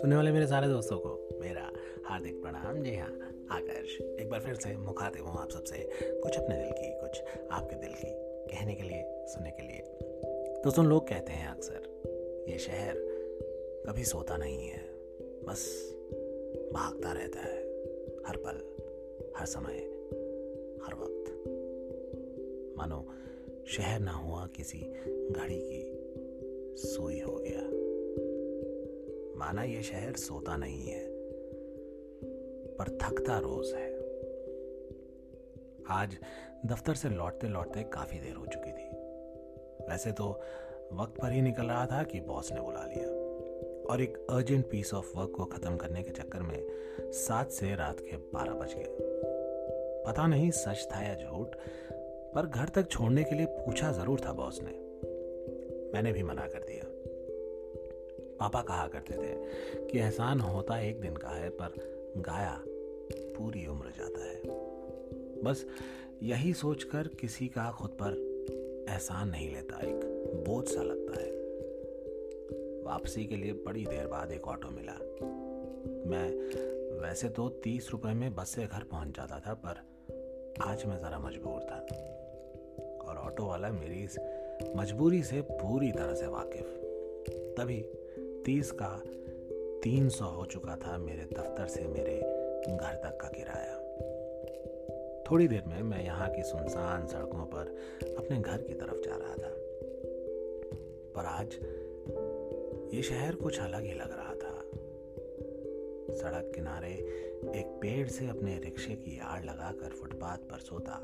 सुनने वाले मेरे सारे दोस्तों को मेरा हार्दिक प्रणाम। जी हाँ आकर्ष एक बार फिर से मुखातिब हूँ आप सबसे, कुछ अपने दिल की, कुछ आपके दिल की, कहने के लिए, सुनने के लिए। तो सुन, लोग कहते हैं अक्सर, ये शहर कभी सोता नहीं है, बस भागता रहता है, हर पल, हर समय, हर वक्त। मानो, शहर ना हुआ, किसी घड़ी की सोई हो गया। माना ये शहर सोता नहीं है, पर थकता रोज है। आज दफ्तर से लौटते लौटते काफ़ी देर हो चुकी थी। वैसे तो वक्त पर ही निकल रहा था कि बॉस ने बुला लिया, और एक अर्जेंट पीस ऑफ़ वर्क को खत्म करने के चक्कर में सात से रात के बारह बज गए। पता नहीं सच था या झूठ, पर घर तक छोड़ने के लिए पूछा ज़रूर था बॉस ने। मैंने भी मना कर दिया। पापा कहा करते थे कि एहसान होता एक दिन का है, पर गाया पूरी उम्र जाता है। बस यही सोचकर किसी का खुद पर एहसान नहीं लेता, एक बोझ सा लगता है। वापसी के लिए बड़ी देर बाद एक ऑटो मिला। मैं वैसे तो तीस रुपए में बस से घर पहुँच जाता था, पर आज मैं ज़रा मजबूर था। और ऑटो वाला मेरी इस मजबूरी से पूरी तरह से वाकिफ। तभी तीस का तीन सौ हो चुका था मेरे दफ्तर से मेरे घर तक का किराया। थोड़ी देर में मैं यहाँ की सुनसान सड़कों पर अपने घर की तरफ़ जा रहा था। पर आज ये शहर कुछ अलग ही लग रहा था। सड़क किनारे एक पेड़ से अपने रिक्शे की आड़ लगाकर फुटपाथ पर सोता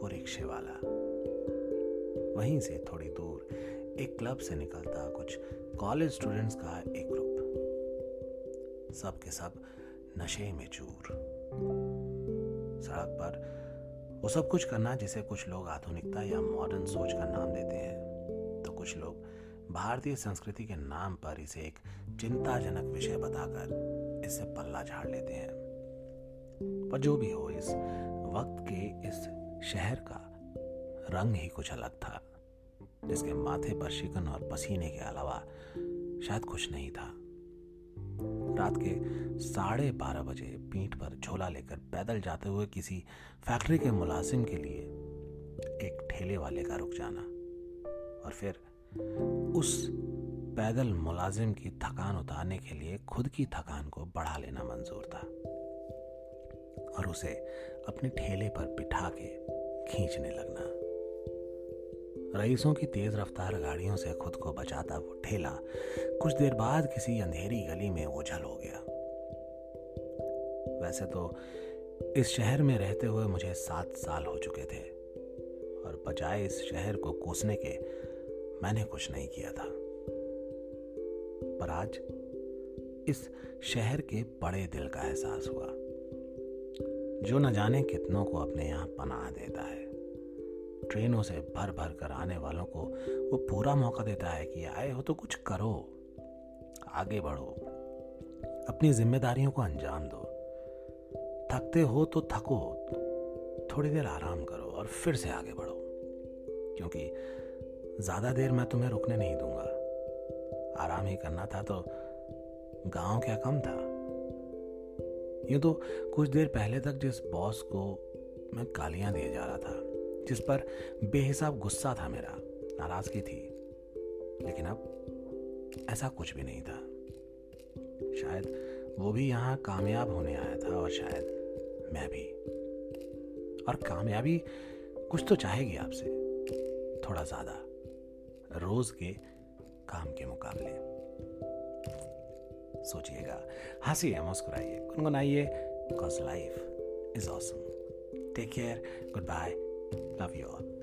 वो रिक्शे वाला वहीं से थोड़ी दूर एक क्लब से निकलता कुछ कॉलेज स्टूडेंट्स का एक ग्रुप सब के सब नशे में चूर। सड़क पर वो सब कुछ करना जिसे कुछ लोग आधुनिकता या मॉडर्न सोच का नाम देते हैं। तो कुछ लोग भारतीय संस्कृति के नाम पर इसे एक चिंताजनक विषय बताकर इससे पल्ला झाड़ लेते हैं। पर जो भी हो, इस वक्त के इस शहर का रंग ही कुछ अलग था। जिसके माथे पर शिकन और पसीने के अलावा शायद कुछ नहीं था। रात के साढ़े बारह बजे पीठ पर झोला लेकर पैदल जाते हुए किसी फैक्ट्री के मुलाजिम के लिए एक ठेले वाले का रुक जाना और फिर उस पैदल मुलाजिम की थकान उतारने के लिए खुद की थकान को बढ़ा लेना मंजूर था और उसे अपने ठेले पर बिठा के खींचने लगना। रईसों की तेज रफ्तार गाड़ियों से खुद को बचाता वो ठेला कुछ देर बाद किसी अंधेरी गली में ओझल हो गया। वैसे तो इस शहर में रहते हुए मुझे सात साल हो चुके थे और बजाय इस शहर को कोसने के मैंने कुछ नहीं किया था। पर आज इस शहर के बड़े दिल का एहसास हुआ, जो न जाने कितनों को अपने यहाँ पनाह देता है। ट्रेनों से भर भर कर आने वालों को वो पूरा मौका देता है कि आए हो तो कुछ करो। आगे बढ़ो। अपनी जिम्मेदारियों को अंजाम दो। थकते हो तो थको। थोड़ी देर आराम करो और फिर से आगे बढ़ो। क्योंकि ज़्यादा देर मैं तुम्हें रुकने नहीं दूँगा। आराम ही करना था तो गाँव क्या कम था? यूँ तो कुछ देर पहले तक जिस बॉस को मैं गालियाँ दिए जा रहा था जिस पर बेहिसाब गुस्सा था मेरा, नाराज़गी थी। लेकिन अब ऐसा कुछ भी नहीं था। शायद वो भी यहाँ कामयाब होने आया था और शायद मैं भी। और कामयाबी कुछ तो चाहेगी आपसे, थोड़ा ज़्यादा, रोज के काम के मुकाबले। सोचिएगा, हंसिए, मुस्कुराइए, गुनगुनाइए। Because life is awesome take care good bye Love you all.